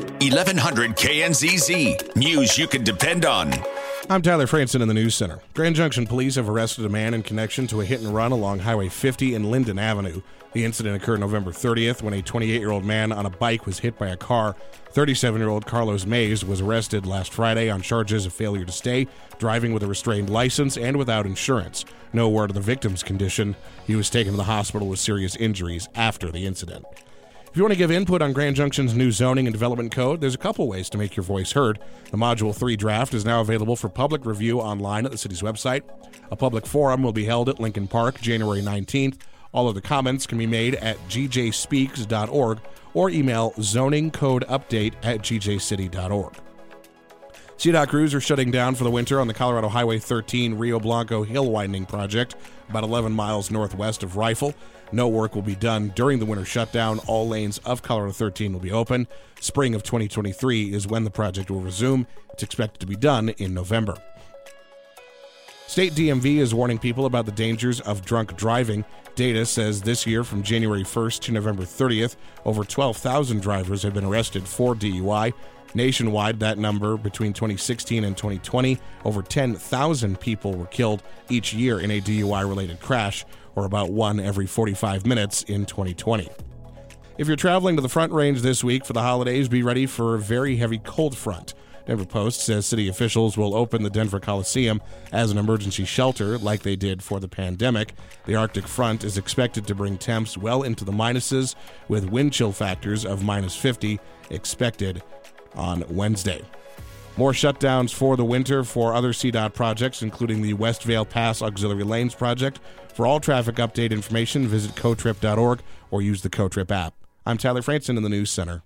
1100 KNZZ. News you can depend on. I'm Tyler Franson in the News Center. Grand Junction police have arrested a man in connection to a hit and run along Highway 50 and Linden Avenue. The incident occurred November 30th when a 28 year old man on a bike was hit by a car. 37 year old Carlos Mays was arrested last Friday on charges of failure to stay, driving with a restrained license, and without insurance. No word of the victim's condition. He was taken to the hospital with serious injuries after the incident. If you want to give input on Grand Junction's new zoning and development code, there's a couple ways to make your voice heard. The Module 3 draft is now available for public review online at the city's website. A public forum will be held at Lincoln Park January 19th. All of the comments can be made at gjspeaks.org or email zoningcodeupdate at gjcity.org. CDOT crews are shutting down for the winter on the Colorado Highway 13 Rio Blanco Hill Widening Project, about 11 miles northwest of Rifle. No work will be done during the winter shutdown. All lanes of Colorado 13 will be open. Spring of 2023 is when the project will resume. It's expected to be done in November. State DMV is warning people about the dangers of drunk driving. Data says this year, from January 1st to November 30th, over 12,000 drivers have been arrested for DUI. Nationwide, that number between 2016 and 2020, over 10,000 people were killed each year in a DUI related crash, or about one every 45 minutes in 2020. If you're traveling to the Front Range this week for the holidays, be ready for a very heavy cold front. Denver Post says city officials will open the Denver Coliseum as an emergency shelter like they did for the pandemic. The Arctic front is expected to bring temps well into the minuses, with wind chill factors of minus 50 expected on Wednesday. More shutdowns for the winter for other CDOT projects, including the West Vail Pass Auxiliary Lanes project. For all traffic update information, visit cotrip.org or use the Cotrip app. I'm Tyler Franson in the News Center.